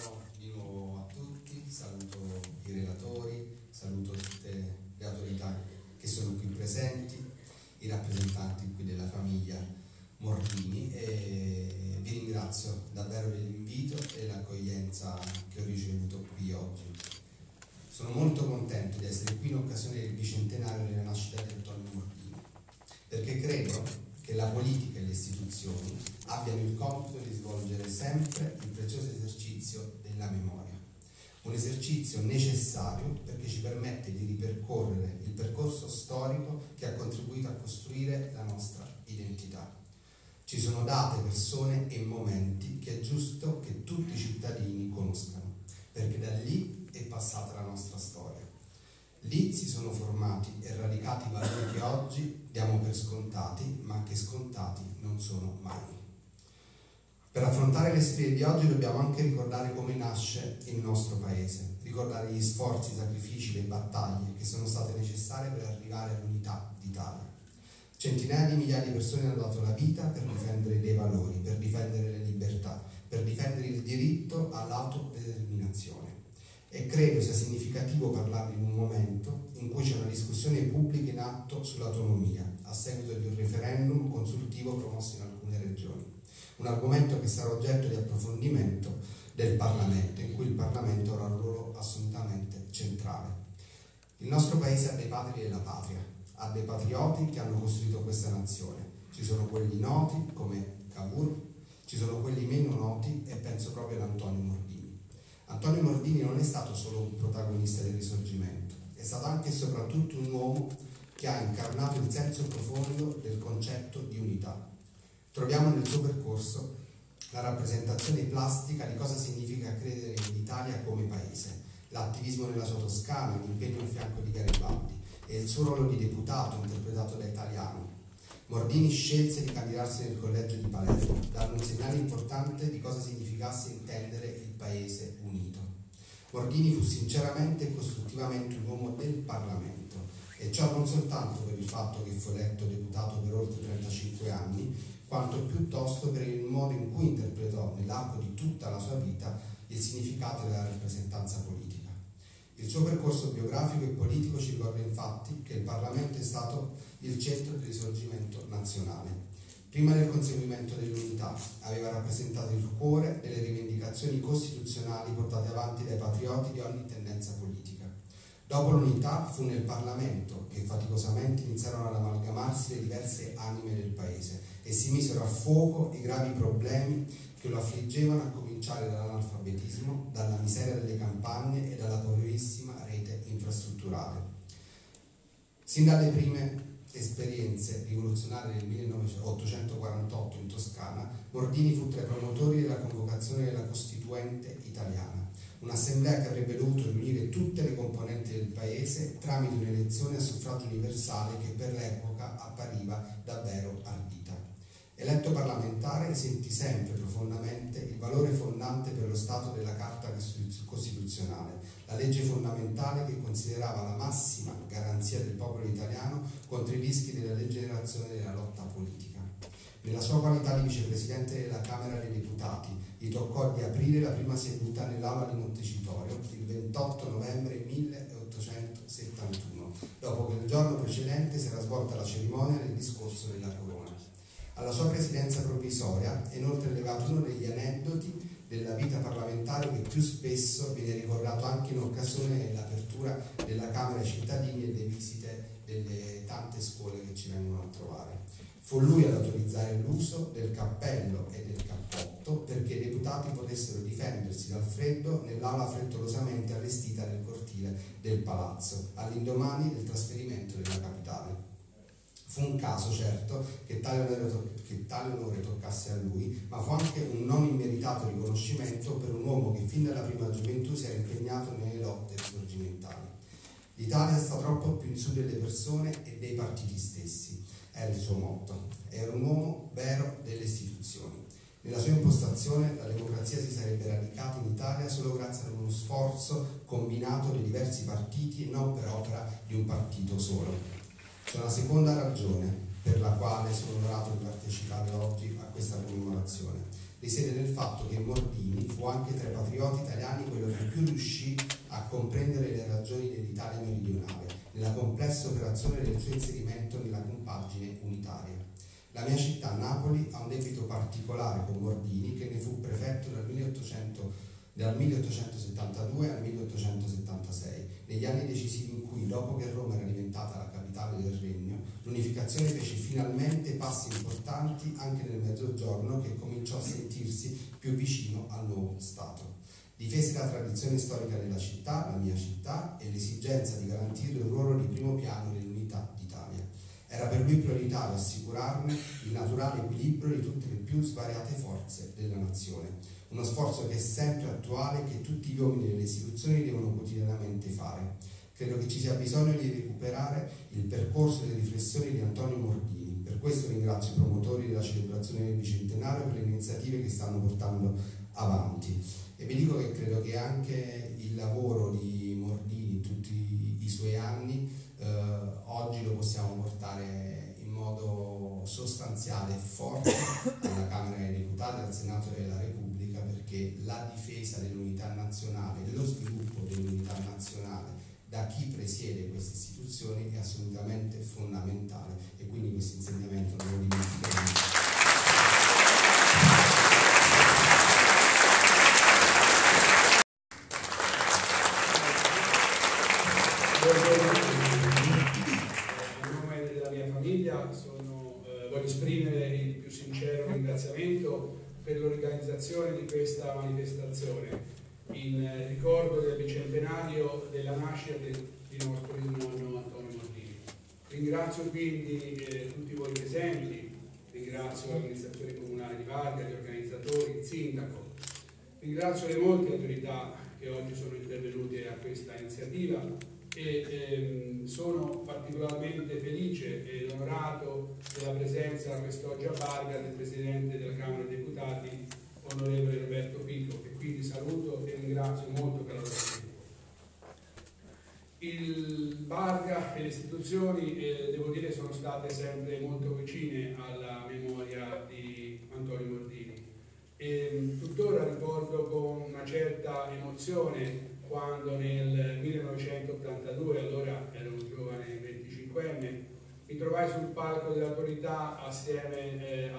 buongiorno di nuovo a tutti, saluto i relatori, saluto tutte le autorità che sono qui presenti, i rappresentanti qui della famiglia Mordini e vi ringrazio davvero dell'invito e l'accoglienza che ho ricevuto qui oggi. Sono molto contento di essere qui in occasione del bicentenario della nascita di Antonio Mordini, perché credo che la politica e le istituzioni abbiano il compito di svolgere sempre il prezioso esercizio della memoria. Un esercizio necessario perché ci permette di ripercorrere il percorso storico che ha contribuito a costruire la nostra identità. Ci sono date, persone e momenti che è giusto che tutti i cittadini conoscano, perché da lì è passata la nostra storia. Lì si sono formati e radicati valori che oggi diamo per scontati, ma che scontati non sono mai. Per affrontare le sfide di oggi dobbiamo anche ricordare come nasce il nostro paese, ricordare gli sforzi, i sacrifici, le battaglie che sono state necessarie per arrivare all'unità d'Italia. Centinaia di migliaia di persone hanno dato la vita per difendere dei valori, per difendere le libertà, per difendere il diritto all'autodeterminazione e credo sia significativo parlarne in un momento in cui c'è una discussione pubblica in atto sull'autonomia a seguito di un referendum consultivo promosso in alcune regioni. Un argomento che sarà oggetto di approfondimento del Parlamento, in cui il Parlamento avrà un ruolo assolutamente centrale. Il nostro paese ha dei padri della patria, ha dei patrioti che hanno costruito questa nazione. Ci sono quelli noti come Cavour, ci sono quelli meno noti e penso proprio ad Antonio Mordini. Antonio Mordini non è stato solo un protagonista del risorgimento, è stato anche e soprattutto un uomo che ha incarnato il senso profondo del concetto di unità. Troviamo nel suo percorso la rappresentazione plastica di cosa significa credere in Italia come paese, l'attivismo nella sua Toscana, l'impegno al fianco di Garibaldi e il suo ruolo di deputato interpretato da Italiano. Mordini scelse di candidarsi nel collegio di Palermo, dando un segnale importante di cosa significasse intendere paese unito. Mordini fu sinceramente e costruttivamente un uomo del Parlamento e ciò non soltanto per il fatto che fu eletto deputato per oltre 35 anni, quanto piuttosto per il modo in cui interpretò nell'arco di tutta la sua vita il significato della rappresentanza politica. Il suo percorso biografico e politico ci ricorda infatti che il Parlamento è stato il centro del risorgimento nazionale. Prima del conseguimento dell'unità aveva rappresentato il cuore delle rivendicazioni costituzionali portate avanti dai patrioti di ogni tendenza politica. Dopo l'unità fu nel Parlamento che faticosamente iniziarono ad amalgamarsi le diverse anime del Paese e si misero a fuoco i gravi problemi che lo affliggevano a cominciare dall'analfabetismo, dalla miseria delle campagne e dalla poverissima rete infrastrutturale. Sin dalle prime esperienze rivoluzionarie del 1848 in Toscana, Mordini fu tra i promotori della convocazione della Costituente italiana, un'assemblea che avrebbe dovuto riunire tutte le componenti del paese tramite un'elezione a suffragio universale che per l'epoca appariva davvero ardita. Eletto parlamentare sentì sempre profondamente il valore fondante per lo Stato della Carta Costituzionale, la legge fondamentale che considerava la massima garanzia del popolo italiano contro i rischi della degenerazione della lotta politica. Nella sua qualità di vicepresidente della Camera dei Deputati, gli toccò di aprire la prima seduta nell'aula di Montecitorio il 28 novembre 1871, dopo che il giorno precedente si era svolta la cerimonia del discorso della corona. Alla sua presidenza provvisoria è inoltre legato uno degli aneddoti della vita parlamentare che più spesso viene ricordato anche in occasione dell'apertura della Camera ai cittadini e delle visite delle tante scuole che ci vengono a trovare. Fu lui ad autorizzare l'uso del cappello e del cappotto perché i deputati potessero difendersi dal freddo nell'aula frettolosamente allestita nel cortile del palazzo, all'indomani del trasferimento della capitale. Fu un caso, certo, che tale, onore, che tale, onore, toccasse a lui, ma fu anche un non immeritato riconoscimento per un uomo che fin dalla prima gioventù si era impegnato nelle lotte risorgimentali. L'Italia sta troppo più in su delle persone e dei partiti stessi, era il suo motto. Era un uomo vero delle istituzioni. Nella sua impostazione la democrazia si sarebbe radicata in Italia solo grazie ad uno sforzo combinato dei diversi partiti e non per opera di un partito solo. C'è una seconda ragione per la quale sono onorato di partecipare oggi a questa commemorazione. risiede nel fatto che Mordini fu anche tra i patrioti italiani quello che più riuscì a comprendere le ragioni dell'Italia meridionale, nella complessa operazione del suo inserimento nella compagine unitaria. La mia città, Napoli, ha un debito particolare con Mordini, che ne fu prefetto dal 1800 dal 1872 al 1876, negli anni decisivi in cui, dopo che Roma era diventata la capitale del regno, l'unificazione fece finalmente passi importanti anche nel Mezzogiorno che cominciò a sentirsi più vicino al nuovo Stato. Difese la tradizione storica della città, la mia città, e l'esigenza di garantire un ruolo di primo piano nell'unità d'Italia. Era per lui prioritario assicurarne il naturale equilibrio di tutte le più svariate forze della nazione uno sforzo che è sempre attuale e che tutti gli uomini delle istituzioni devono quotidianamente fare. Credo che ci sia bisogno di recuperare il percorso delle riflessioni di Antonio Mordini. Per questo ringrazio i promotori della celebrazione del bicentenario per le iniziative che stanno portando avanti. E vi dico che credo che anche il lavoro di Mordini in tutti i suoi anni eh, oggi lo possiamo portare in modo sostanziale e forte alla Camera dei Deputati, al Senato della Repubblica perché la difesa dell'unità nazionale, lo sviluppo dell'unità nazionale da chi presiede queste istituzioni è assolutamente fondamentale e quindi questo insegnamento non lo dimenticheremo. Sono, eh, voglio esprimere il più sincero ringraziamento per l'organizzazione di questa manifestazione in eh, ricordo del bicentenario della nascita di nostro nonno Antonio Martini. Ringrazio quindi eh, tutti voi presenti, ringrazio l'amministrazione comunale di Varga, gli organizzatori, il sindaco, ringrazio le molte autorità che oggi sono intervenute a questa iniziativa e ehm, sono particolarmente felice ed onorato della presenza quest'oggi a Barga del Presidente della Camera dei Deputati, onorevole Roberto Pico, che quindi saluto e ringrazio molto per la loro tempo. Il Barga e le istituzioni, eh, devo dire, sono state sempre molto vicine alla memoria di Antonio Mordini. E, tuttora ricordo con una certa emozione quando nel 1982, allora ero un giovane 25enne, mi trovai sul palco dell'autorità assieme eh,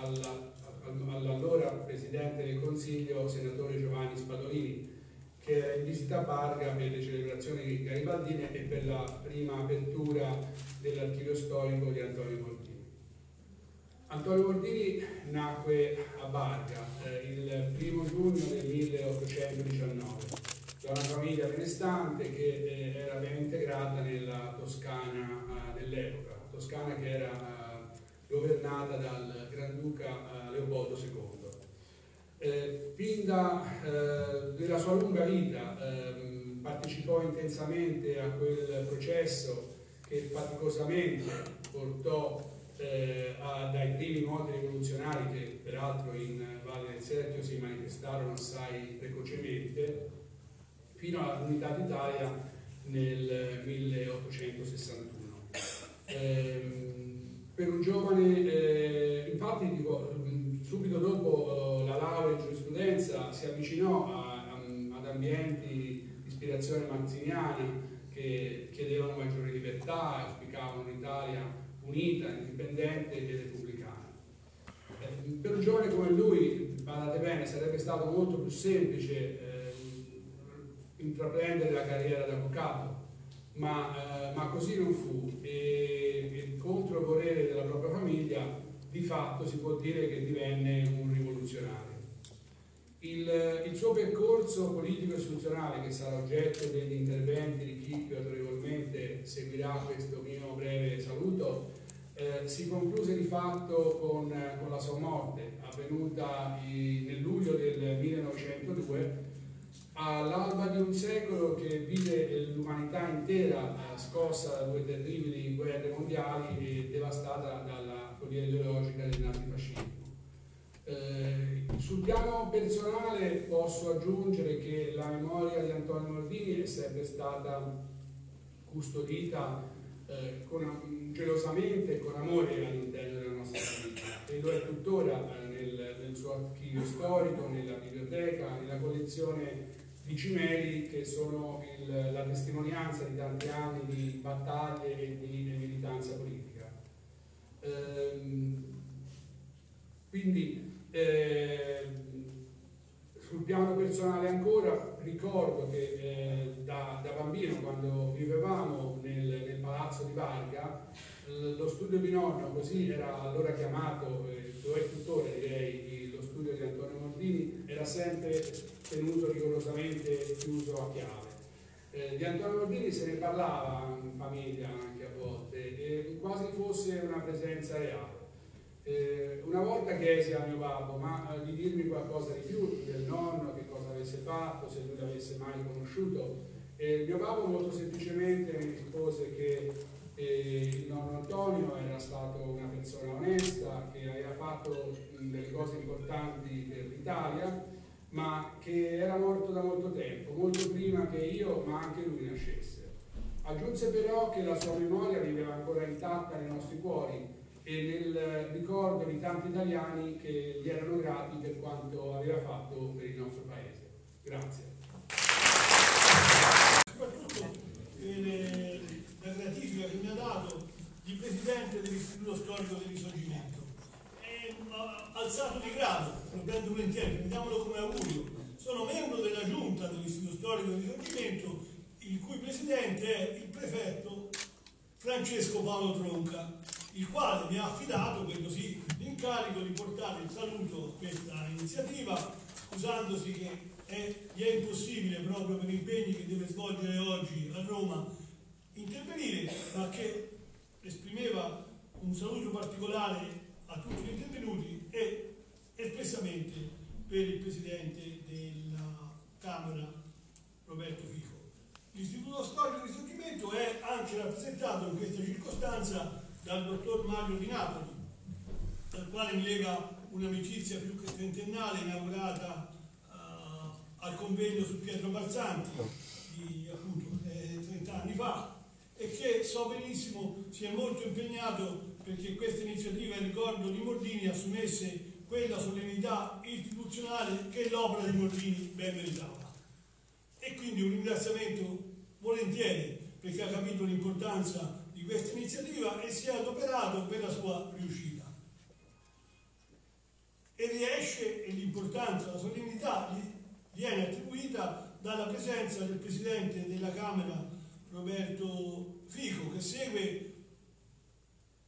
all'allora Presidente del Consiglio, senatore Giovanni Spadolini, che era in visita a Barga per le celebrazioni garibaldine e per la prima apertura dell'archivio storico di Antonio Mordini. Antonio Mordini nacque a Barga eh, il primo giugno del 1819 da una famiglia benestante che eh, era ben integrata nella Toscana eh, dell'epoca, Toscana che era eh, governata dal Granduca eh, Leopoldo II. Eh, fin dalla eh, sua lunga vita ehm, partecipò intensamente a quel processo che faticosamente portò a, dai primi moti rivoluzionari che peraltro in Valle del Serchio si manifestarono assai precocemente fino all'Unità d'Italia nel 1861. Per un giovane, eh, infatti dico, subito dopo eh, la laurea in giurisprudenza si avvicinò a, a, ad ambienti di ispirazione mazziniana che chiedevano maggiore libertà, auspicavano un'Italia unita, indipendente e repubblicana. Eh, per un giovane come lui, badate bene, sarebbe stato molto più semplice eh, intraprendere la carriera d'avvocato, ma, eh, ma, così non fu e, e contro volere della propria famiglia di fatto si può dire che divenne un rivoluzionario. Il, il suo percorso politico-istituzionale, che sarà oggetto degli interventi di chi più autorevolmente seguirà questo mio breve saluto, eh, si concluse di fatto con, con la sua morte, avvenuta in, nel luglio del 1902 all'alba di un secolo che vide l'umanità intera eh, scossa da due terribili guerre mondiali e devastata dalla follia ideologica del nazifascismo. Eh, sul piano personale posso aggiungere che la memoria di Antonio Mordini è sempre stata custodita eh, con, gelosamente e con amore all'interno della nostra famiglia e lo è tuttora eh, nel nel suo archivio storico, nella biblioteca, nella collezione di cimeli che sono il, la testimonianza di tanti anni di battaglie e di, militanza politica. Ehm, quindi eh, sul piano personale ancora ricordo che eh, da, da, bambino quando vivevamo nel, nel palazzo di Varga lo studio di nonno, così era allora chiamato, eh, lo è tuttora direi, era sempre tenuto rigorosamente chiuso a chiave. Eh, di Antonio Mordini se ne parlava in famiglia anche a volte, e quasi fosse una presenza reale. Eh, una volta chiesi a mio babbo ma eh, di dirmi qualcosa di più del nonno, che cosa avesse fatto, se lui l'avesse mai conosciuto. E mio babbo molto semplicemente mi rispose che il nonno Antonio era stato una persona onesta che aveva fatto delle cose importanti per l'Italia, ma che era morto da molto tempo, molto prima che io, ma anche lui nascesse. Aggiunse però che la sua memoria viveva ancora intatta nei nostri cuori e nel ricordo di tanti italiani che gli erano grati per quanto aveva fatto per il nostro paese. Grazie. Che mi ha dato di presidente dell'Istituto Storico del Risorgimento. È alzato di grado, lo prendo volentieri, prendiamolo come augurio. Sono membro della giunta dell'Istituto Storico del Risorgimento, il cui presidente è il prefetto Francesco Paolo Tronca, il quale mi ha affidato per così l'incarico di portare il saluto a questa iniziativa, scusandosi che è, gli è impossibile proprio per impegni che deve svolgere oggi a Roma intervenire, ma che esprimeva un saluto particolare a tutti gli intervenuti e espressamente per il Presidente della Camera, Roberto Fico. L'Istituto Storico di Risorgimento è anche rappresentato in questa circostanza dal dottor Mario Di Napoli, dal quale mi lega un'amicizia più che trentennale inaugurata uh, al convegno su Pietro Balzanti di appunto eh, 30 anni fa e che so benissimo si è molto impegnato perché questa iniziativa in ricordo di Mordini assumesse quella solennità istituzionale che l'opera di Mordini ben meritava. E quindi un ringraziamento volentieri perché ha capito l'importanza di questa iniziativa e si è adoperato per la sua riuscita. E riesce, e l'importanza, la solennità gli viene attribuita dalla presenza del Presidente della Camera Roberto Fico, che segue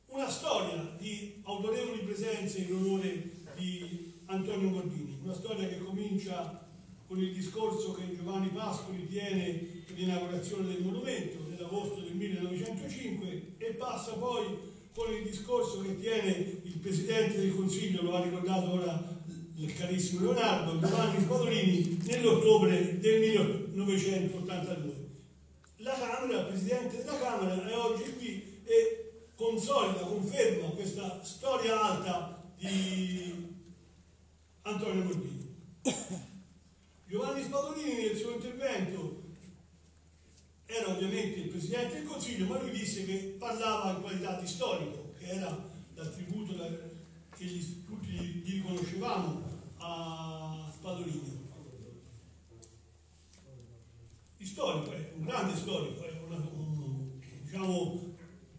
una storia di autorevoli presenze in onore di Antonio Gordini, una storia che comincia con il discorso che Giovanni Pascoli tiene per l'inaugurazione del monumento nell'agosto del 1905 e passa poi con il discorso che tiene il Presidente del Consiglio, lo ha ricordato ora il carissimo Leonardo, Giovanni Spadolini, nell'ottobre del 1982 la Camera, il Presidente della Camera è oggi qui e consolida, conferma questa storia alta di Antonio Gordini. Giovanni Spadolini nel suo intervento era ovviamente il Presidente del Consiglio, ma lui disse che parlava in qualità di storico, che era l'attributo che gli, tutti gli riconoscevamo a Spadolini. Storico, un grande storico, è una, un, diciamo,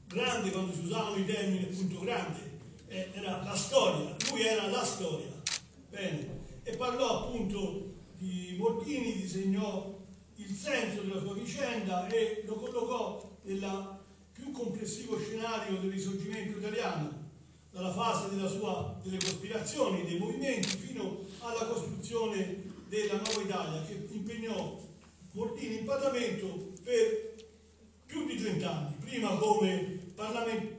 grande quando si usavano i termini appunto grande, eh, era la storia, lui era la storia, bene, e parlò appunto di Mordini, disegnò il senso della sua vicenda e lo collocò nel più complessivo scenario del risorgimento italiano, dalla fase sua, delle cospirazioni, dei movimenti, fino alla costruzione della nuova Italia, che impegnò Mortini in Parlamento per più di 30 anni, prima come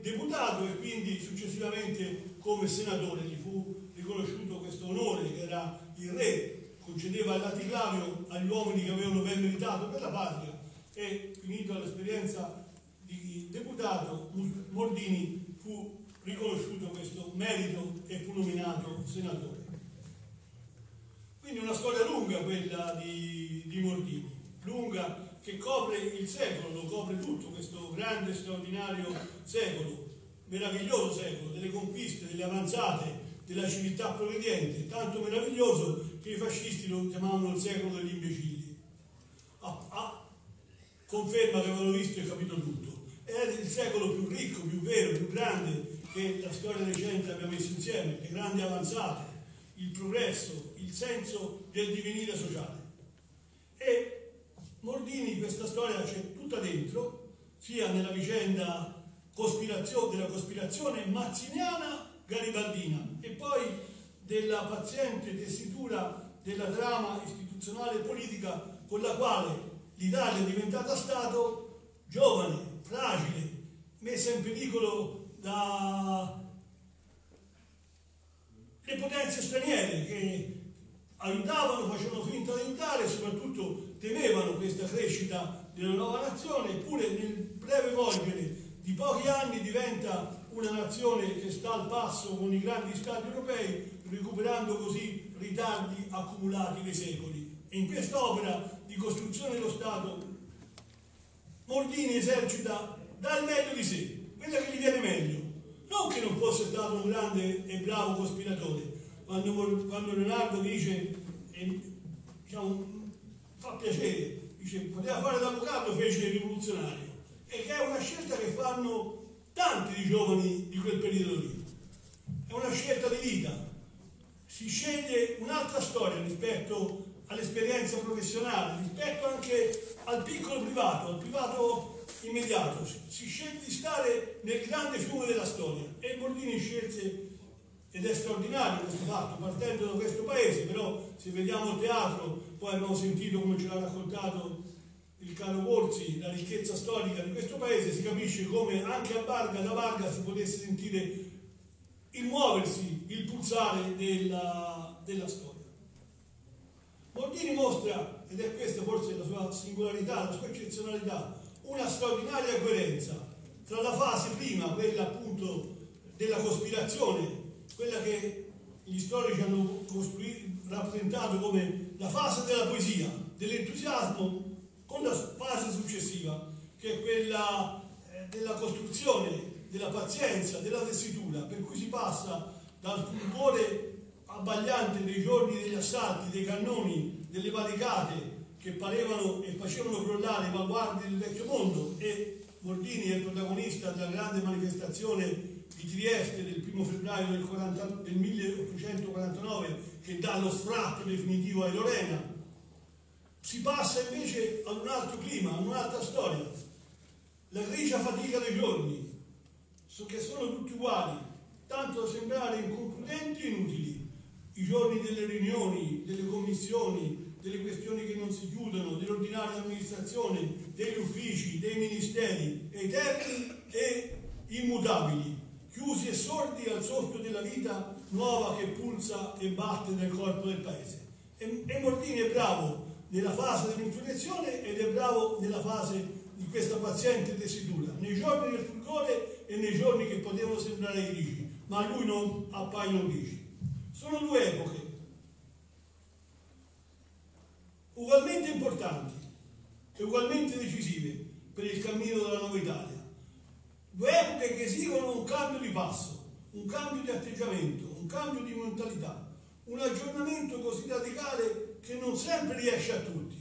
deputato e quindi successivamente come senatore. Gli fu riconosciuto questo onore che era il re, concedeva il laticlavio agli uomini che avevano ben meritato per la patria e finita l'esperienza di deputato, Mordini fu riconosciuto questo merito e fu nominato senatore. Quindi una storia lunga quella di, di Mordini lunga che copre il secolo, lo copre tutto questo grande, straordinario secolo, meraviglioso secolo, delle conquiste, delle avanzate, della civiltà progrediente, tanto meraviglioso che i fascisti lo chiamavano il secolo degli imbecilli. A, a, conferma che avevano visto e capito tutto. È il secolo più ricco, più vero, più grande che la storia recente abbia messo insieme, le grandi avanzate, il progresso, il senso del divenire sociale. E Mordini questa storia c'è tutta dentro, sia nella vicenda cospirazio, della cospirazione mazziniana garibaldina e poi della paziente tessitura della trama istituzionale e politica con la quale l'Italia è diventata Stato giovane, fragile, messa in pericolo da le potenze straniere che aiutavano, facevano finta di aiutare soprattutto temevano questa crescita della nuova nazione, eppure nel breve volgere di pochi anni diventa una nazione che sta al passo con i grandi stati europei, recuperando così ritardi accumulati nei secoli. E in quest'opera di costruzione dello Stato Mordini esercita dal meglio di sé, quella che gli viene meglio. Non che non fosse stato un grande e bravo cospiratore, quando, quando Leonardo dice, eh, diciamo, fa piacere, dice poteva fare l'avvocato, fece il rivoluzionario e che è una scelta che fanno tanti di giovani di quel periodo lì. È una scelta di vita. Si sceglie un'altra storia rispetto all'esperienza professionale, rispetto anche al piccolo privato, al privato immediato. Si sceglie di stare nel grande fiume della storia e Bordini scelse, ed è straordinario questo fatto, partendo da questo paese, però se vediamo il teatro, poi abbiamo sentito come ce l'ha raccontato il caro Borzi, la ricchezza storica di questo paese, si capisce come anche a Barga, da Barga si potesse sentire il muoversi, il pulsare della, della storia. Bordini mostra, ed è questa forse la sua singolarità, la sua eccezionalità, una straordinaria coerenza tra la fase prima, quella appunto della cospirazione, quella che gli storici hanno rappresentato come la fase della poesia, dell'entusiasmo con la fase successiva, che è quella eh, della costruzione, della pazienza, della tessitura, per cui si passa dal fulgore abbagliante dei giorni degli assalti, dei cannoni, delle barricate che parevano e facevano crollare i baluardi del vecchio mondo e Mordini è il protagonista della grande manifestazione di Trieste del 1 febbraio del, 40, del 1849 che dà lo sfratto definitivo ai Lorena si passa invece ad un altro clima, ad un'altra storia. La grigia fatica dei giorni, che sono tutti uguali, tanto da sembrare inconcludenti e inutili. I giorni delle riunioni, delle commissioni, delle questioni che non si chiudono, dell'ordinaria amministrazione, degli uffici, dei ministeri, eterni e immutabili, chiusi e sordi al soffio della vita nuova che pulsa e batte nel corpo del paese. E, e Mortini è bravo nella fase dell'infiltrazione ed è bravo nella fase di questa paziente tessitura, nei giorni del fulgore e nei giorni che potevano sembrare grigi, ma a lui non appaiono grigi. Sono due epoche ugualmente importanti e ugualmente decisive per il cammino della nuova Italia. Epoche che esigono un cambio di passo, un cambio di atteggiamento, un cambio di mentalità, un aggiornamento così radicale che non sempre riesce a tutti,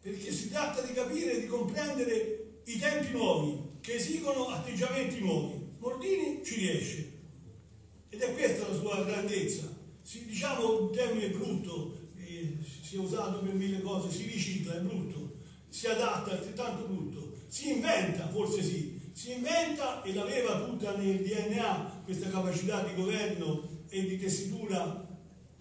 perché si tratta di capire e di comprendere i tempi nuovi, che esigono atteggiamenti nuovi. Mordini ci riesce, ed è questa la sua grandezza. Si, diciamo un termine brutto, eh, si è usato per mille cose, si ricicla, è brutto, si adatta, è altrettanto brutto, si inventa, forse sì, si inventa e l'aveva tutta nel DNA questa capacità di governo e di tessitura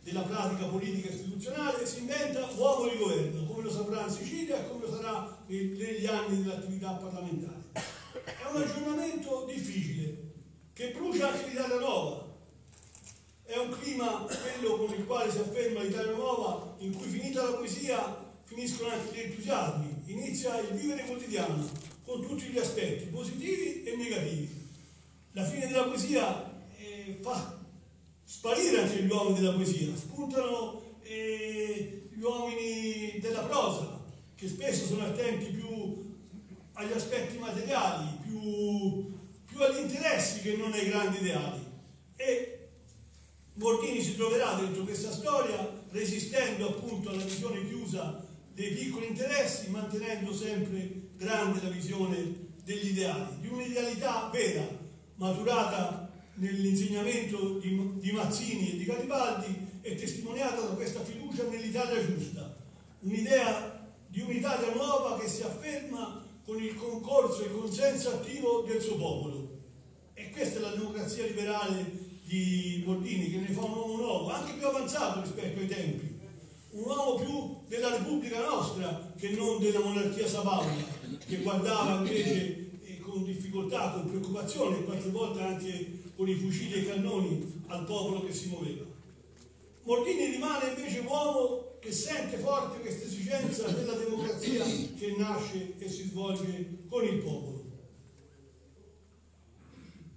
della pratica politica istituzionale si inventa uomo di governo, come lo saprà in Sicilia e come lo sarà negli anni dell'attività parlamentare. È un aggiornamento difficile, che brucia anche l'Italia Nuova. È un clima, quello con il quale si afferma l'Italia Nuova, in cui finita la poesia finiscono anche gli entusiasmi, inizia il vivere quotidiano, con tutti gli aspetti, positivi e negativi. La fine della poesia eh, fa sparire anche gli uomini della poesia, spuntano eh, gli uomini della prosa, che spesso sono attenti più agli aspetti materiali, più, più agli interessi che non ai grandi ideali. E Mordini si troverà dentro questa storia resistendo appunto alla visione chiusa dei piccoli interessi, mantenendo sempre grande la visione degli ideali, di un'idealità vera, maturata nell'insegnamento di, di Mazzini e di Garibaldi e testimoniata da questa fiducia nell'Italia giusta, un'idea di un'Italia nuova che si afferma con il concorso e il consenso attivo del suo popolo. E questa è la democrazia liberale di Bordini, che ne fa un uomo nuovo, anche più avanzato rispetto ai tempi, un uomo più della Repubblica nostra che non della monarchia sabauda, che guardava invece eh, con difficoltà, con preoccupazione qualche volta anche con i fucili e i cannoni al popolo che si muoveva. Mordini rimane invece uomo che sente forte questa esigenza della democrazia che nasce e si svolge con il popolo.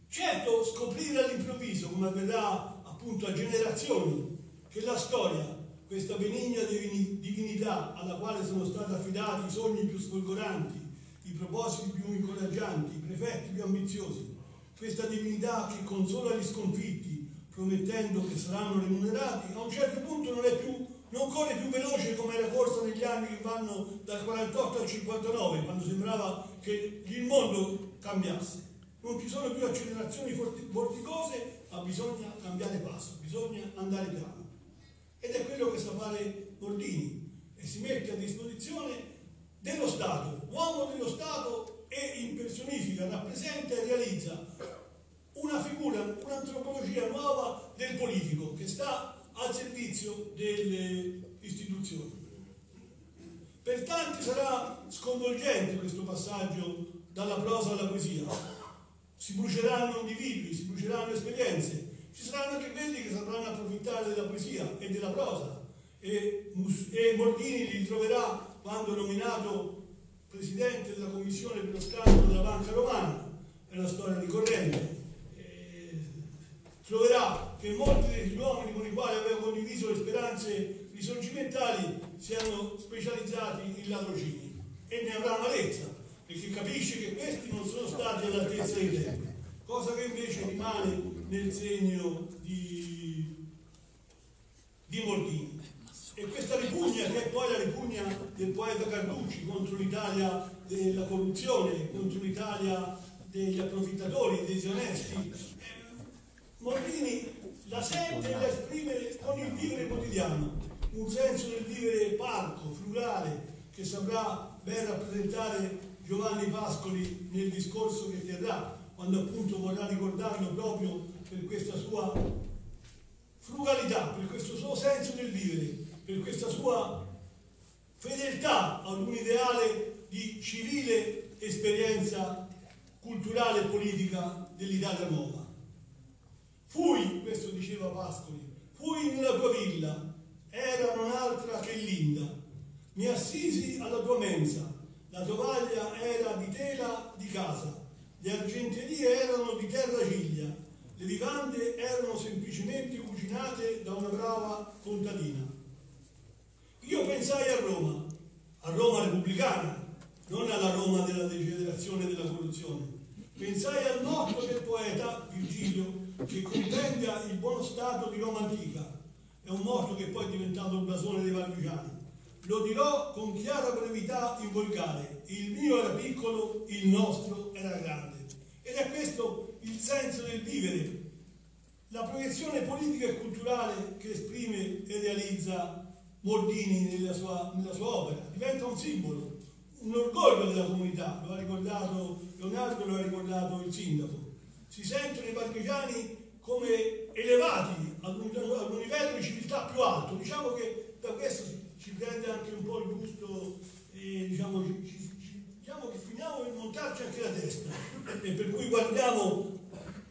Certo, scoprire all'improvviso, come avverrà appunto a generazioni, che la storia, questa benigna divinità alla quale sono stati affidati i sogni più sfolgoranti, i propositi più incoraggianti, i prefetti più ambiziosi, questa divinità che consola gli sconfitti, promettendo che saranno remunerati, a un certo punto non, più, non corre più veloce come era corsa negli anni che vanno dal 48 al 59, quando sembrava che il mondo cambiasse. Non ci sono più accelerazioni vorticose, ma bisogna cambiare passo, bisogna andare piano. Ed è quello che sa fare Bordini e si mette a disposizione dello Stato, uomo dello Stato e impersonifica, rappresenta e realizza una figura, un'antropologia nuova del politico che sta al servizio delle istituzioni. Per tanti sarà sconvolgente questo passaggio dalla prosa alla poesia, si bruceranno individui, si bruceranno esperienze, ci saranno anche quelli che sapranno approfittare della poesia e della prosa e, e Mordini li troverà quando nominato presidente della commissione per lo scandalo della banca romana, è una storia ricorrente. E troverà che molti degli uomini con i quali aveva condiviso le speranze risorgimentali siano specializzati in ladrocini e ne avrà amarezza perché capisce che questi non sono stati all'altezza dei tempi, cosa che invece rimane nel segno di, di Mordini. E questa ripugna, che è poi la ripugna del poeta Carducci contro l'Italia della corruzione, contro l'Italia degli approfittatori, dei disonesti, Mordini la sente e la esprime con il vivere quotidiano, un senso del vivere parco, frugale, che saprà ben rappresentare Giovanni Pascoli nel discorso che terrà, quando appunto vorrà ricordarlo proprio per questa sua frugalità, per questo suo senso del vivere, per questa sua fedeltà ad un ideale di civile esperienza culturale e politica dell'Italia nuova. Fui, questo diceva Pascoli, fui nella tua villa, era non altra che linda, mi assisi alla tua mensa, la tovaglia era di tela di casa, le argenterie erano di terra ciglia, le vivande erano semplicemente cucinate da una brava contadina. Io pensai a Roma, a Roma repubblicana, non alla Roma della degenerazione e della corruzione. Pensai al motto del poeta Virgilio che compendia il buono stato di Roma antica. È un motto che poi è diventato il blasone dei partigiani. Lo dirò con chiara brevità in volgare. Il mio era piccolo, il nostro era grande. Ed è questo il senso del vivere, la proiezione politica e culturale che esprime e realizza Mordini nella sua, nella sua opera. Diventa un simbolo, un orgoglio della comunità, lo ha ricordato Leonardo, lo ha ricordato il sindaco. Si sentono i partigiani come elevati ad un, ad un livello di civiltà più alto. Diciamo che da questo ci prende anche un po' il gusto, e, diciamo, ci, diciamo che finiamo di montarci anche la testa e per cui guardiamo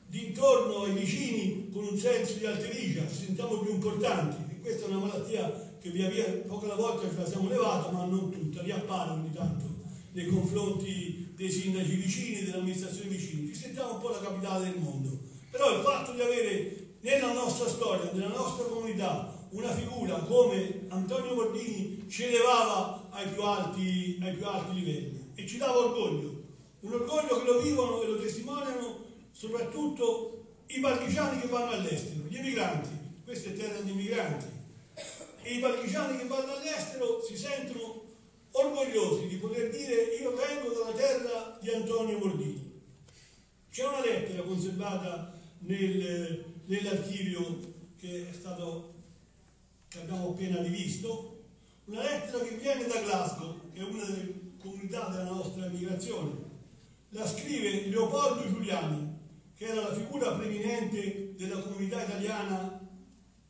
d'intorno ai vicini con un senso di alterigia, ci sentiamo più importanti. E questa è una malattia che via via poco alla volta ce la siamo levata ma non tutta, riappare ogni tanto nei confronti dei sindaci vicini, dell'amministrazione vicini, ci sentiamo un po' la capitale del mondo, però il fatto di avere nella nostra storia, nella nostra comunità, una figura come Antonio Mordini ci elevava ai più, alti, ai più alti livelli e ci dava orgoglio, un orgoglio che lo vivono e lo testimoniano soprattutto i partigiani che vanno all'estero, gli emigranti, questa è terra di migranti e i partigiani che vanno all'estero si sentono orgogliosi di poter dire io vengo dalla terra di Antonio Mordini. C'è una lettera conservata nel, nell'archivio che, stato, che abbiamo appena rivisto, una lettera che viene da Glasgow, che è una delle comunità della nostra migrazione. La scrive Leopoldo Giuliani, che era la figura preeminente della comunità italiana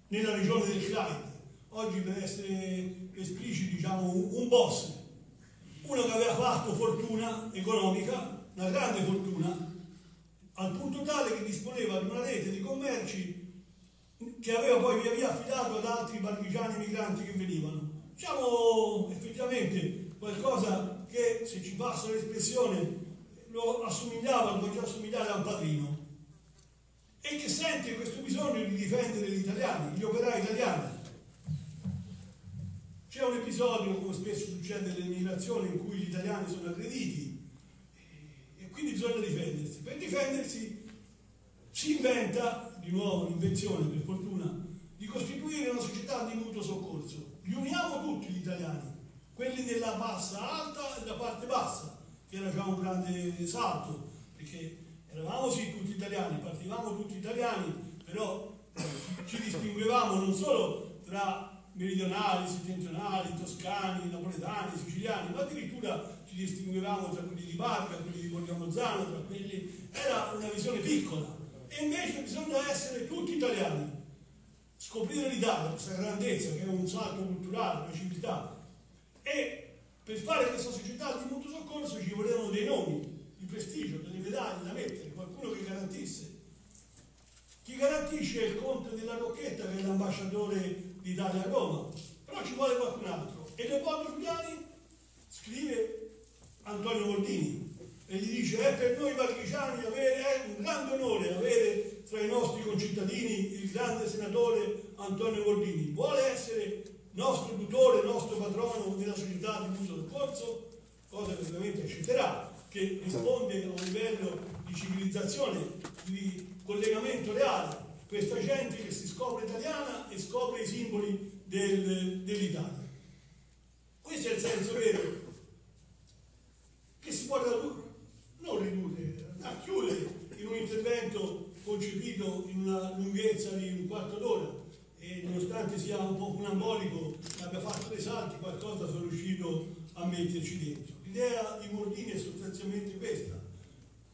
nella regione del Clyde. Oggi per essere espliciti diciamo un boss, uno che aveva fatto fortuna economica, una grande fortuna, al punto tale che disponeva di una rete di commerci che aveva poi via via affidato ad altri partigiani migranti che venivano. Diciamo effettivamente qualcosa che, se ci passa l'espressione, lo assomigliava, lo faceva assomigliare a un padrino e che sente questo bisogno di difendere gli italiani, gli operai italiani. C'è un episodio, come spesso succede nell'immigrazione, in cui gli italiani sono aggrediti e quindi bisogna difendersi. Per difendersi si inventa, di nuovo un'invenzione per fortuna, di costituire una società di mutuo soccorso. Li uniamo tutti gli italiani, quelli della bassa alta e della parte bassa, che era già un grande salto, perché eravamo sì tutti italiani, partivamo tutti italiani, però ci distinguevamo non solo tra meridionali, settentrionali, toscani, napoletani, siciliani, ma addirittura ci distinguevamo tra quelli di Barca, quelli di Borgamozzano, tra quelli... Era una visione piccola. E invece bisogna essere tutti italiani. Scoprire l'Italia, questa grandezza che è un salto culturale, una civiltà. E per fare questa società di mutuo soccorso ci volevano dei nomi, di prestigio, delle medaglie da mettere, qualcuno che garantisse. Chi garantisce il conte della Rocchetta, che è l'ambasciatore d'Italia a Roma, però ci vuole qualcun altro. E Leopoldo Giuliani scrive Antonio Moldini e gli dice è per noi partigiani è un grande onore avere tra i nostri concittadini il grande senatore Antonio Moldini. Vuole essere nostro tutore, nostro patrono della società di mutuo soccorso, cosa che ovviamente accetterà, che risponde a un livello di civilizzazione, di collegamento reale questa gente che si scopre italiana e scopre i simboli del, dell'Italia. Questo è il senso vero. Che si può ridurre, non ridurre, ma chiudere in un intervento concepito in una lunghezza di un quarto d'ora e nonostante sia un po' funambolico e abbia fatto dei salti, qualcosa sono riuscito a metterci dentro. L'idea di Mordini è sostanzialmente questa.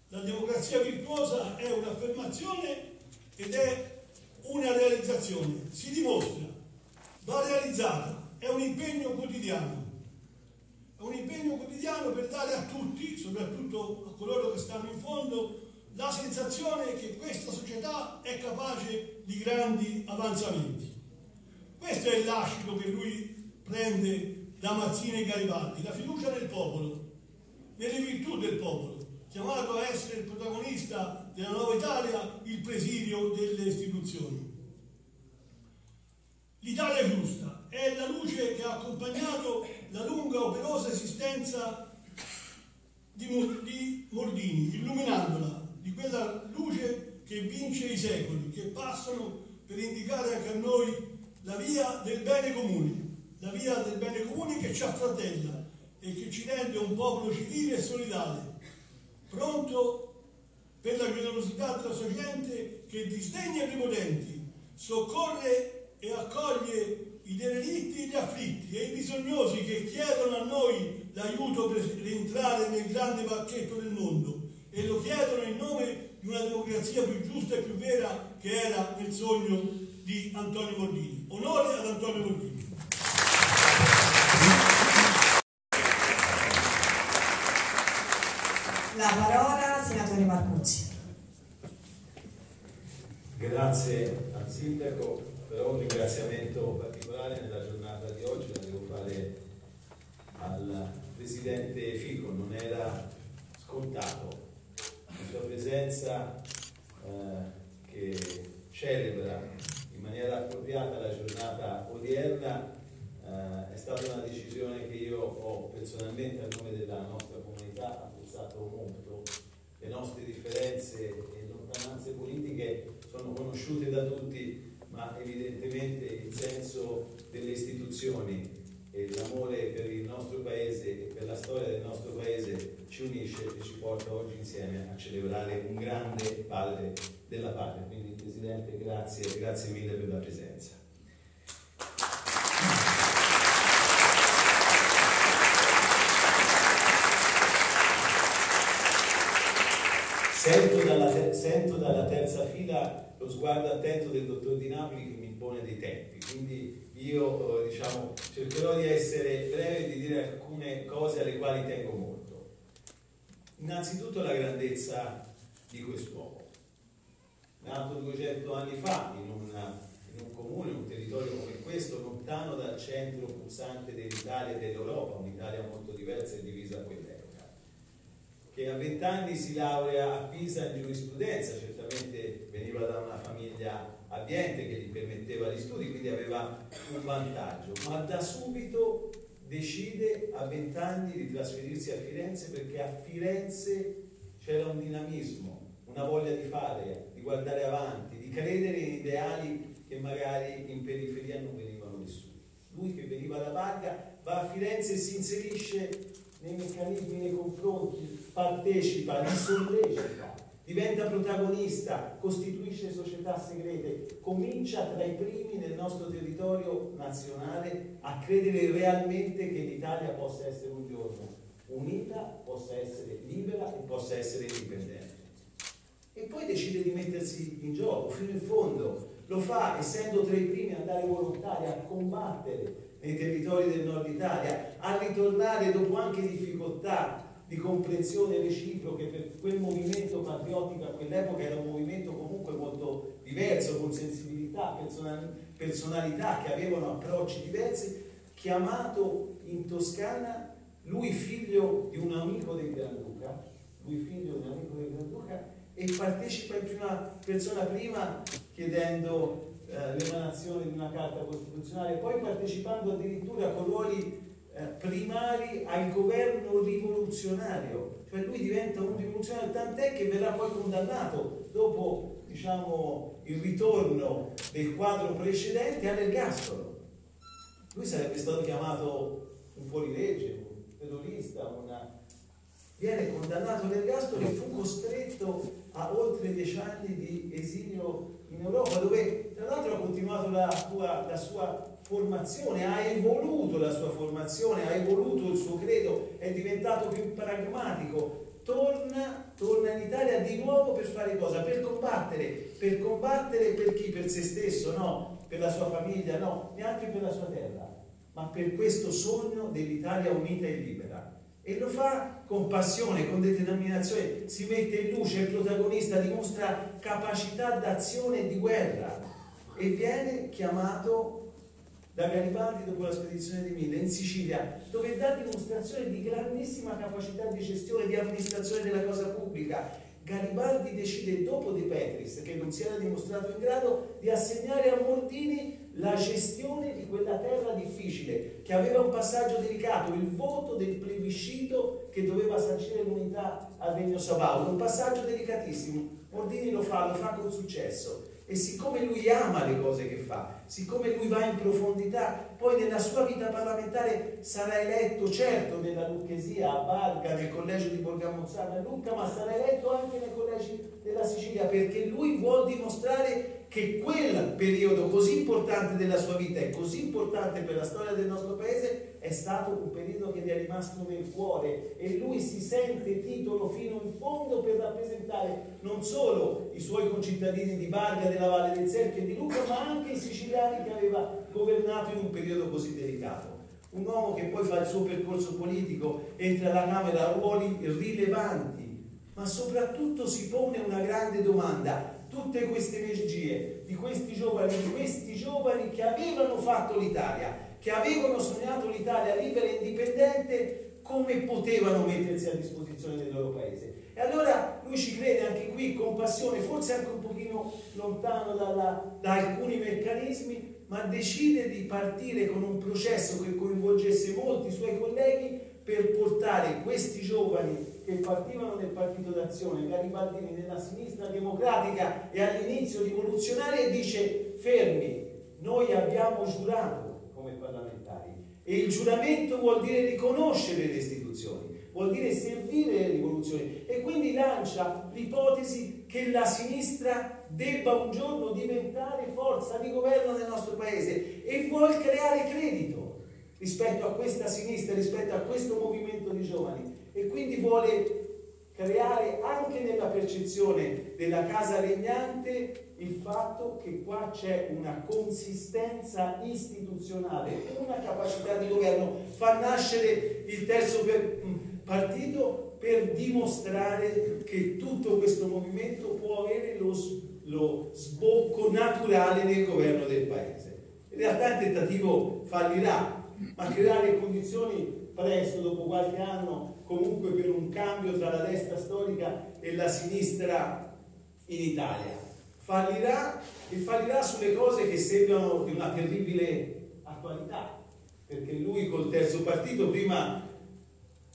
La democrazia virtuosa è un'affermazione ed è una realizzazione, si dimostra, va realizzata, è un impegno quotidiano. È un impegno quotidiano per dare a tutti, soprattutto a coloro che stanno in fondo, la sensazione che questa società è capace di grandi avanzamenti. Questo è lascito che lui prende da Mazzini e Garibaldi, la fiducia nel popolo, nelle virtù del popolo chiamato a essere il protagonista della nuova Italia, il presidio delle istituzioni. L'Italia giusta è la luce che ha accompagnato la lunga operosa esistenza di, di Mordini, luce i secoli, che passano per indicare anche a noi la via del bene comune, la via del bene comune che ci affratella e che ci rende un popolo civile e solidale, pronto per la generosità della sua gente che disdegna i prepotenti, soccorre e accoglie i derelitti e gli afflitti e i bisognosi che chiedono a noi l'aiuto per rientrare nel grande pacchetto del mondo e lo chiedono in nome di una democrazia più giusta e più vera che era nel sogno di Antonio Mordini. Onore ad Antonio Mordini. La parola al senatore Marcucci. Grazie al sindaco, però un ringraziamento particolare nella giornata di oggi lo devo fare al presidente Fico, non era scontato la sua presenza eh, che celebra in maniera appropriata la giornata odierna eh, è stata una decisione che io ho personalmente a nome della nostra comunità apprezzato molto. Le nostre differenze e lontananze politiche sono conosciute da tutti, ma evidentemente il senso delle istituzioni e l'amore per il nostro paese e per la storia del nostro paese ci unisce e ci porta oggi insieme a celebrare un grande padre della patria. Quindi Presidente, grazie, grazie mille per la presenza. Sento dalla, sento dalla, terza fila lo sguardo attento del dottor Di Napoli che mi impone dei tempi, quindi io eh, diciamo, cercherò di essere breve e di dire alcune cose alle quali tengo molto. Innanzitutto la grandezza di quest'uomo, nato 200 anni fa in, una, in un comune, un territorio come questo, lontano dal centro pulsante dell'Italia e dell'Europa, un'Italia molto diversa e divisa a quell'epoca che a vent'anni si laurea a Pisa in giurisprudenza, certamente veniva da una famiglia abbiente che gli permetteva gli studi, quindi aveva un vantaggio, ma da subito decide a vent'anni di trasferirsi a Firenze perché a Firenze c'era un dinamismo, una voglia di fare, di guardare avanti, di credere in ideali che magari in periferia non venivano vissuti. Lui che veniva da Varga va a Firenze e si inserisce nei meccanismi nei confronti, partecipa, li sollecita, diventa protagonista, costituisce società segrete, comincia tra i primi nel nostro territorio nazionale a credere realmente che l'Italia possa essere un giorno unita, possa essere libera e possa essere indipendente. E poi decide di mettersi in gioco fino in fondo, lo fa essendo tra i primi ad andare volontari a combattere nei territori del nord Italia, a ritornare dopo anche difficoltà di comprensione reciproche per quel movimento patriottico a quell'epoca era un movimento comunque molto diverso, con sensibilità, personalità che avevano approcci diversi, chiamato in Toscana, lui figlio di un amico del Granduca, lui figlio di un amico del Granduca, e partecipa in prima persona prima chiedendo eh, l'emanazione di una carta costituzionale, poi partecipando addirittura con ruoli primari al governo rivoluzionario, cioè lui diventa un rivoluzionario, tant'è che verrà poi condannato dopo diciamo, il ritorno del quadro precedente all'ergastolo. Lui sarebbe stato chiamato un fuorilegge, un terrorista, una... viene condannato all'ergastolo e fu costretto a oltre dieci anni di esilio in Europa, dove tra l'altro ha continuato la la sua formazione, ha evoluto la sua formazione, ha evoluto il suo credo, è diventato più pragmatico, torna, torna in Italia di nuovo per fare cosa? Per combattere, per combattere per chi? Per se stesso, no, per la sua famiglia, no, neanche per la sua terra, ma per questo sogno dell'Italia unita e libera. E lo fa con passione, con determinazione, si mette in luce, il protagonista dimostra capacità d'azione e di guerra. E viene chiamato da Garibaldi dopo la spedizione di Mille in Sicilia, dove dà dimostrazione di grandissima capacità di gestione, di amministrazione della cosa pubblica. Garibaldi decide dopo De Petris, che non si era dimostrato in grado, di assegnare a Mordini la gestione di quella terra difficile, che aveva un passaggio delicato, il voto del plebiscito che doveva sancire l'unità al Regno Sabaudo, un passaggio delicatissimo. Mordini lo fa, lo fa con successo. E siccome lui ama le cose che fa, siccome lui va in profondità, poi nella sua vita parlamentare sarà eletto certo nella Lucchesia a Barga, nel collegio di Borgamozzano a Lucca, ma sarà eletto anche nei collegi della Sicilia, perché lui vuole dimostrare che quel periodo così importante della sua vita e così importante per la storia del nostro paese è stato un periodo che gli è rimasto nel cuore e lui si sente titolo fino in fondo per rappresentare non solo i suoi concittadini di Barga, della Valle del Serchio e di Luca, ma anche i siciliani che aveva governato in un periodo così delicato. Un uomo che poi fa il suo percorso politico, entra alla Camera a ruoli rilevanti, ma soprattutto si pone una grande domanda tutte queste energie di questi giovani, di questi giovani che avevano fatto l'Italia, che avevano sognato l'Italia libera e indipendente, come potevano mettersi a disposizione del loro paese. E allora lui ci crede anche qui con passione, forse anche un pochino lontano dalla, da alcuni meccanismi, ma decide di partire con un processo che coinvolgesse molti suoi colleghi per portare questi giovani che partivano nel partito d'azione, Garibaldini nella sinistra democratica e all'inizio rivoluzionaria e dice fermi, noi abbiamo giurato come parlamentari e il giuramento vuol dire riconoscere le istituzioni, vuol dire servire le rivoluzioni e quindi lancia l'ipotesi che la sinistra debba un giorno diventare forza di governo nel nostro paese e vuol creare credito rispetto a questa sinistra, rispetto a questo movimento di giovani. E quindi vuole creare anche nella percezione della casa regnante il fatto che qua c'è una consistenza istituzionale, una capacità di governo, fa nascere il terzo mm, partito per dimostrare che tutto questo movimento può avere lo, lo sbocco naturale nel governo del paese. In realtà il tentativo fallirà, ma creare le condizioni presto, dopo qualche anno, comunque per un cambio tra la destra storica e la sinistra in Italia. Fallirà e fallirà sulle cose che sembrano di una terribile attualità, perché lui col terzo partito prima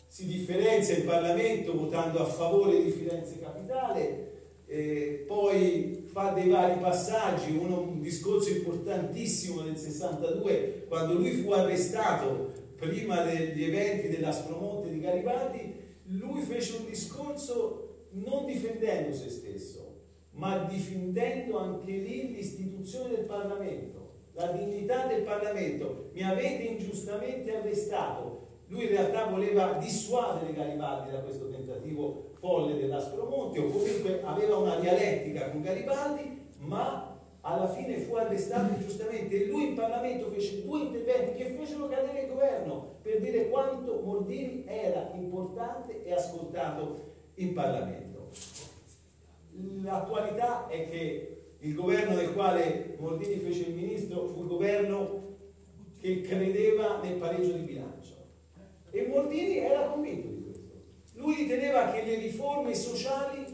si differenzia in Parlamento votando a favore di Firenze Capitale, eh, poi fa dei vari passaggi, uno, un discorso importantissimo nel 62 quando lui fu arrestato prima degli eventi dell'Aspromonte di Garibaldi, lui fece un discorso non difendendo se stesso, ma difendendo anche lì l'istituzione del Parlamento, la dignità del Parlamento. Mi avete ingiustamente arrestato. Lui in realtà voleva dissuadere Garibaldi da questo tentativo folle dell'Aspromonte o comunque aveva una dialettica con Garibaldi, ma alla fine fu arrestato ingiustamente e lui in Parlamento fece due interventi che fecero cadere il governo per dire quanto Mordini era importante e ascoltato in Parlamento. L'attualità è che il governo del quale Mordini fece il ministro fu il governo che credeva nel pareggio di bilancio e Mordini era convinto. Lui riteneva che le riforme sociali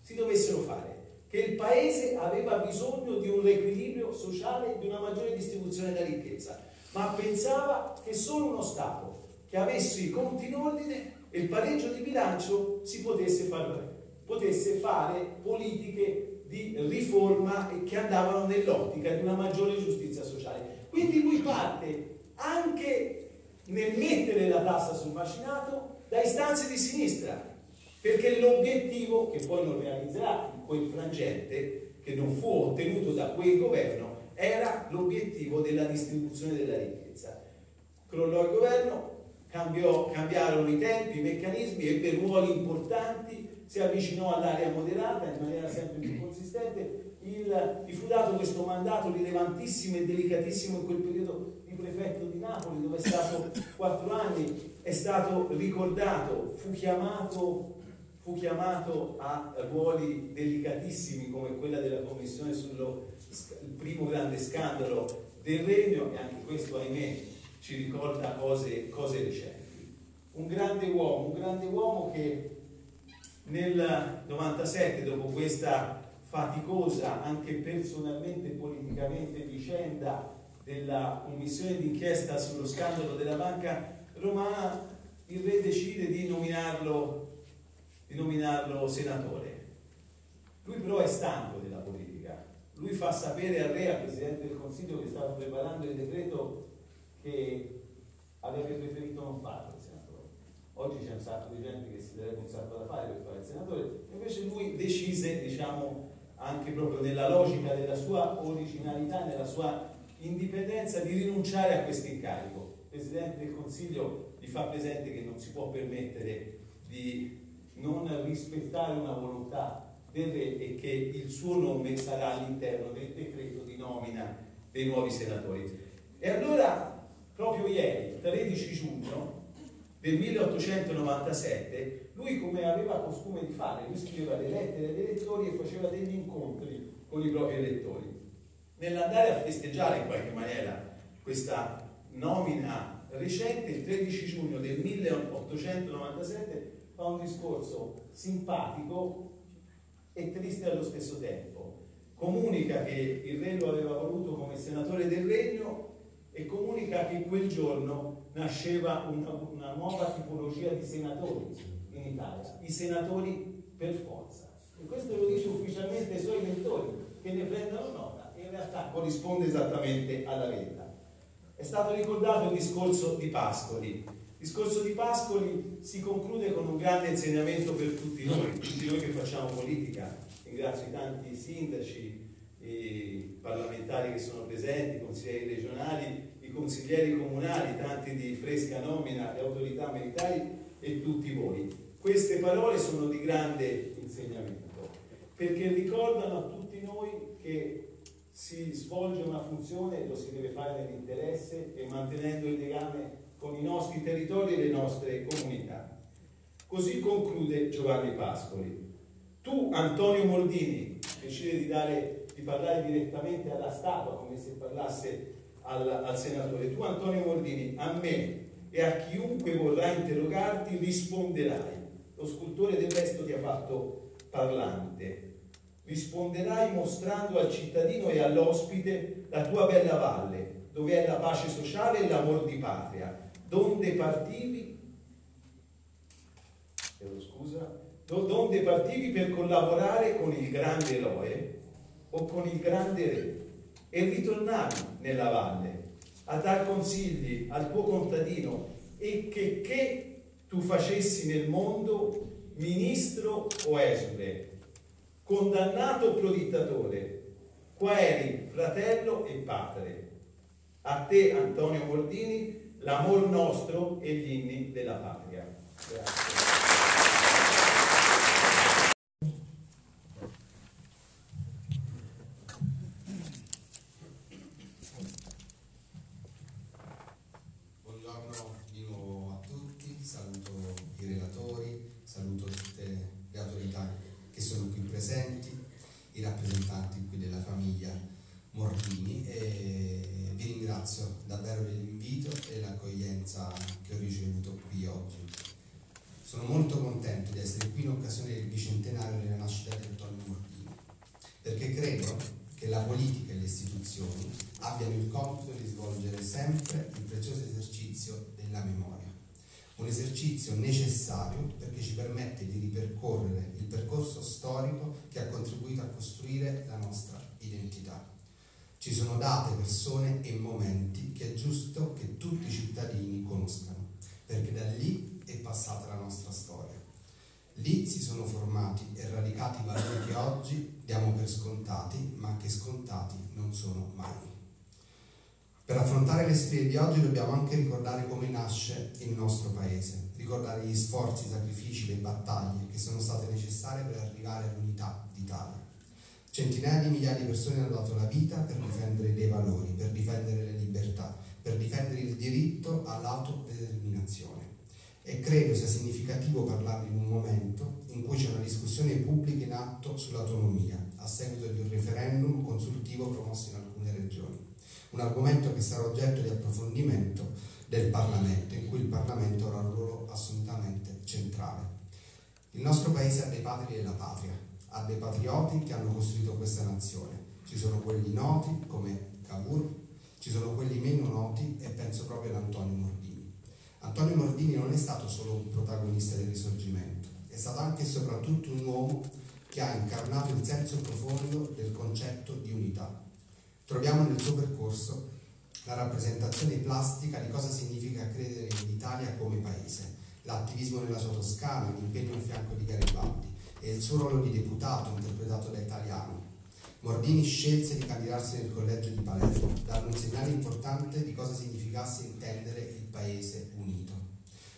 si dovessero fare che il paese aveva bisogno di un riequilibrio sociale di una maggiore distribuzione della ricchezza, ma pensava che solo uno Stato che avesse i conti in ordine e il pareggio di bilancio si potesse fare, potesse fare politiche di riforma che andavano nell'ottica di una maggiore giustizia sociale. Quindi lui parte anche nel mettere la tassa sul macinato da istanze di sinistra, perché l'obiettivo, che poi non realizzerà quel frangente che non fu ottenuto da quel governo era l'obiettivo della distribuzione della ricchezza. Crollò il governo, cambiò, cambiarono i tempi, i meccanismi, ebbe ruoli importanti, si avvicinò all'area moderata in maniera sempre più consistente. Il, gli fu dato questo mandato rilevantissimo e delicatissimo in quel periodo di prefetto di Napoli, dove è stato quattro anni, è stato ricordato, fu chiamato fu chiamato a ruoli delicatissimi come quella della commissione sul primo grande scandalo del regno e anche questo ahimè ci ricorda cose, cose recenti. Un grande uomo, un grande uomo che nel 97 dopo questa faticosa anche personalmente e politicamente vicenda della commissione d'inchiesta sullo scandalo della banca romana il re decide di nominarlo di nominarlo senatore. Lui però è stanco della politica. Lui fa sapere al re, al Presidente del Consiglio che stava preparando il decreto che avrebbe preferito non farlo il senatore. Oggi c'è un sacco di gente che si darebbe un sacco da fare per fare il senatore, invece lui decise, diciamo, anche proprio nella logica della sua originalità, nella sua indipendenza, di rinunciare a questo incarico. Presidente del Consiglio gli fa presente che non si può permettere di non rispettare una volontà del re e che il suo nome sarà all'interno del decreto di nomina dei nuovi senatori. E allora, proprio ieri, 13 giugno del 1897, lui come aveva costume di fare, lui scriveva le lettere agli elettori e faceva degli incontri con i propri elettori. Nell'andare a festeggiare in qualche maniera questa nomina recente, il 13 giugno del 1897, fa un discorso simpatico e triste allo stesso tempo. Comunica che il re lo aveva voluto come senatore del regno e comunica che quel giorno nasceva una, una nuova tipologia di senatori in Italia? I senatori per forza. E questo lo dice ufficialmente ai suoi elettori, che ne prendano nota e in realtà corrisponde esattamente alla verità. È stato ricordato il discorso di Pascoli. Il discorso di Pascoli si conclude con un grande insegnamento per tutti noi, tutti noi che facciamo politica. Ringrazio i tanti sindaci, i parlamentari che sono presenti, i consiglieri regionali, i consiglieri comunali, tanti di fresca nomina, le autorità militari e tutti voi. Queste parole sono di grande insegnamento, perché ricordano a tutti noi che si svolge una funzione, lo si deve fare nell'interesse e mantenendo il legame con i nostri territori e le nostre comunità. Così conclude Giovanni Pascoli. Tu, Antonio Moldini, decide di, dare, di parlare direttamente alla statua, come se parlasse al, al senatore. Tu, Antonio Moldini, a me e a chiunque vorrà interrogarti risponderai. Lo scultore del resto ti ha fatto parlante risponderai mostrando al cittadino e all'ospite la tua bella valle, dove è la pace sociale e l'amor di patria, donde partivi, scusa, donde partivi per collaborare con il grande eroe o con il grande re e ritornavi nella valle a dar consigli al tuo contadino e che, che tu facessi nel mondo ministro o esule condannato prodittatore, qua eri fratello e padre. A te, Antonio Mordini, l'amor nostro e gli inni della patria. Grazie. Esercizio necessario perché ci permette di ripercorrere il percorso storico che ha contribuito a costruire la nostra identità. Ci sono date, persone e momenti che è giusto che tutti i cittadini conoscano, perché da lì è passata la nostra storia. Lì si sono formati e radicati valori che oggi diamo per scontati, ma che scontati non sono mai. Per affrontare le sfide di oggi dobbiamo anche ricordare come nasce il nostro paese, ricordare gli sforzi, i sacrifici, le battaglie che sono state necessarie per arrivare all'unità d'Italia. Centinaia di migliaia di persone hanno dato la vita per difendere dei valori, per difendere le libertà, per difendere il diritto all'autodeterminazione. E credo sia significativo parlarne in un momento in cui c'è una discussione pubblica in atto sull'autonomia, a seguito di un referendum consultivo promosso in alcune regioni un argomento che sarà oggetto di approfondimento del Parlamento, in cui il Parlamento avrà un ruolo assolutamente centrale. Il nostro paese ha dei padri della patria, ha dei patrioti che hanno costruito questa nazione. Ci sono quelli noti come Cavour, ci sono quelli meno noti e penso proprio ad Antonio Mordini. Antonio Mordini non è stato solo un protagonista del risorgimento, è stato anche e soprattutto un uomo che ha incarnato il senso profondo del concetto di unità, Troviamo nel suo percorso la rappresentazione plastica di cosa significa credere in Italia come paese, l'attivismo nella sua Toscana, l'impegno a fianco di Garibaldi e il suo ruolo di deputato interpretato da Italiano. Mordini scelse di candidarsi nel collegio di Palermo, dando un segnale importante di cosa significasse intendere il paese unito.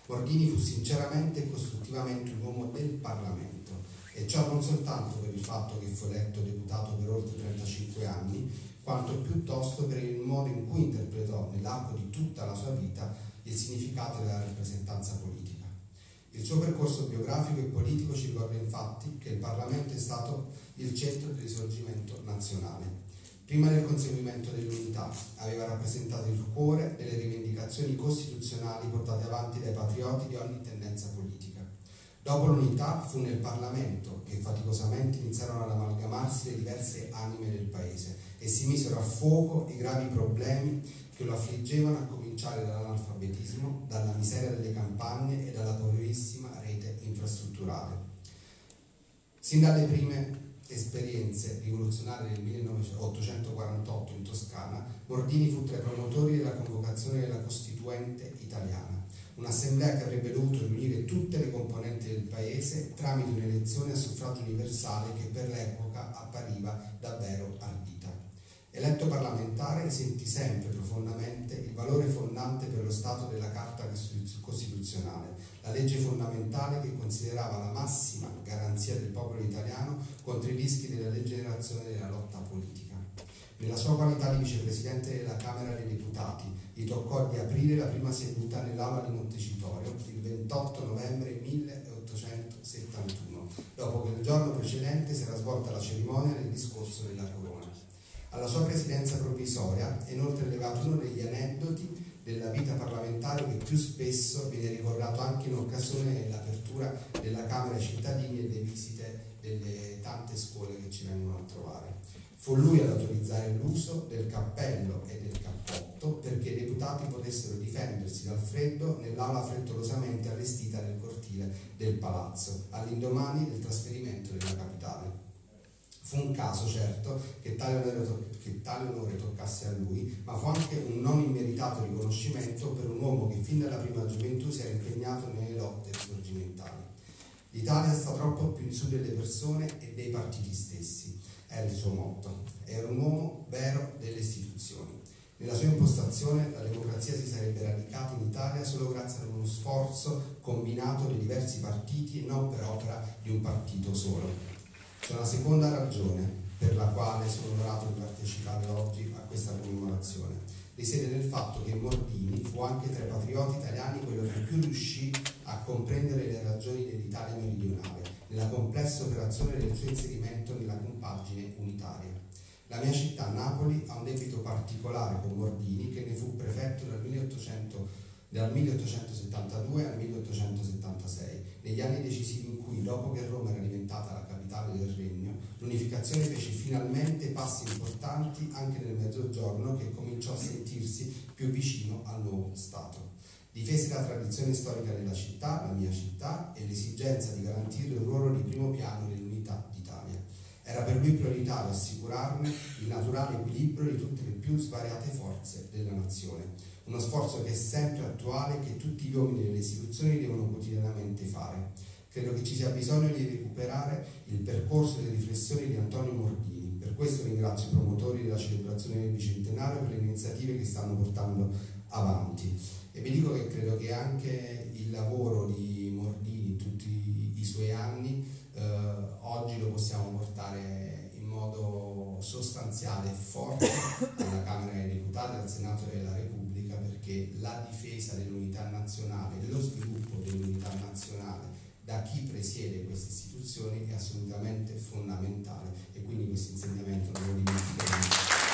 Mordini fu sinceramente e costruttivamente un uomo del Parlamento e ciò non soltanto per il fatto che fu eletto deputato per oltre 35 anni, quanto piuttosto per il modo in cui interpretò nell'arco di tutta la sua vita il significato della rappresentanza politica. Il suo percorso biografico e politico ci ricorda infatti che il Parlamento è stato il centro del risorgimento nazionale. Prima del conseguimento dell'unità aveva rappresentato il cuore delle rivendicazioni costituzionali portate avanti dai patrioti di ogni tendenza politica. Dopo l'unità fu nel Parlamento che faticosamente iniziarono ad amalgamarsi le diverse anime del paese e si misero a fuoco i gravi problemi che lo affliggevano a cominciare dall'analfabetismo, dalla miseria delle campagne e dalla poverissima rete infrastrutturale. Sin dalle prime esperienze rivoluzionarie del 1848 in Toscana, Mordini fu tra i promotori della convocazione della Costituente italiana, un'assemblea che avrebbe dovuto riunire tutte le componenti del paese tramite un'elezione a suffragio universale che per l'epoca appariva davvero ardita. Eletto parlamentare sentì sempre profondamente il valore fondante per lo Stato della Carta Costituzionale, la legge fondamentale che considerava la massima garanzia del popolo italiano contro i rischi della degenerazione della lotta politica. Nella sua qualità di vicepresidente della Camera dei Deputati, gli toccò di aprire la prima seduta nell'aula di Montecitorio il 28 novembre 1871, dopo che il giorno precedente si era svolta la cerimonia del discorso della corona. Alla sua presidenza provvisoria è inoltre legato uno degli aneddoti della vita parlamentare che più spesso viene ricordato anche in occasione dell'apertura della Camera ai cittadini e delle visite delle tante scuole che ci vengono a trovare. Fu lui ad autorizzare l'uso del cappello e del cappotto perché i deputati potessero difendersi dal freddo nell'aula frettolosamente allestita nel cortile del palazzo, all'indomani del trasferimento della capitale. Fu un caso, certo, che tale, onore, che tale onore toccasse a lui, ma fu anche un non immeritato riconoscimento per un uomo che fin dalla prima gioventù si era impegnato nelle lotte risorgimentali. L'Italia sta troppo più in su delle persone e dei partiti stessi, era il suo motto. Era un uomo vero delle istituzioni. Nella sua impostazione la democrazia si sarebbe radicata in Italia solo grazie ad uno sforzo combinato dei diversi partiti e non per opera di un partito solo. C'è una seconda ragione per la quale sono onorato di partecipare oggi a questa commemorazione. Risiede nel fatto che Mordini fu anche tra i patrioti italiani quello che più riuscì a comprendere le ragioni dell'Italia meridionale, nella complessa operazione del suo inserimento nella compagine unitaria. La mia città, Napoli, ha un debito particolare con Mordini, che ne fu prefetto dal 1800 dal 1872 al 1876, negli anni decisivi in cui, dopo che Roma era diventata la capitale del regno, l'unificazione fece finalmente passi importanti anche nel mezzogiorno che cominciò a sentirsi più vicino al nuovo Stato. Difese la tradizione storica della città, la mia città, e l'esigenza di garantire un ruolo di primo piano nell'unità d'Italia. Era per lui prioritario assicurarne il naturale equilibrio di tutte le più svariate forze della nazione. Uno sforzo che è sempre attuale e che tutti gli uomini delle istituzioni devono quotidianamente fare Credo che ci sia bisogno di recuperare il percorso delle riflessioni di Antonio Mordini. Per questo ringrazio i promotori della celebrazione del bicentenario per le iniziative che stanno portando avanti. E vi dico che credo che anche il lavoro di Mordini in tutti i suoi anni eh, oggi lo possiamo portare in modo sostanziale e forte alla Camera dei Deputati, al Senato della Repubblica, perché la difesa dell'unità nazionale, dello sviluppo dell'unità nazionale da chi presiede queste istituzioni è assolutamente fondamentale e quindi questo insegnamento non lo dimenticheremo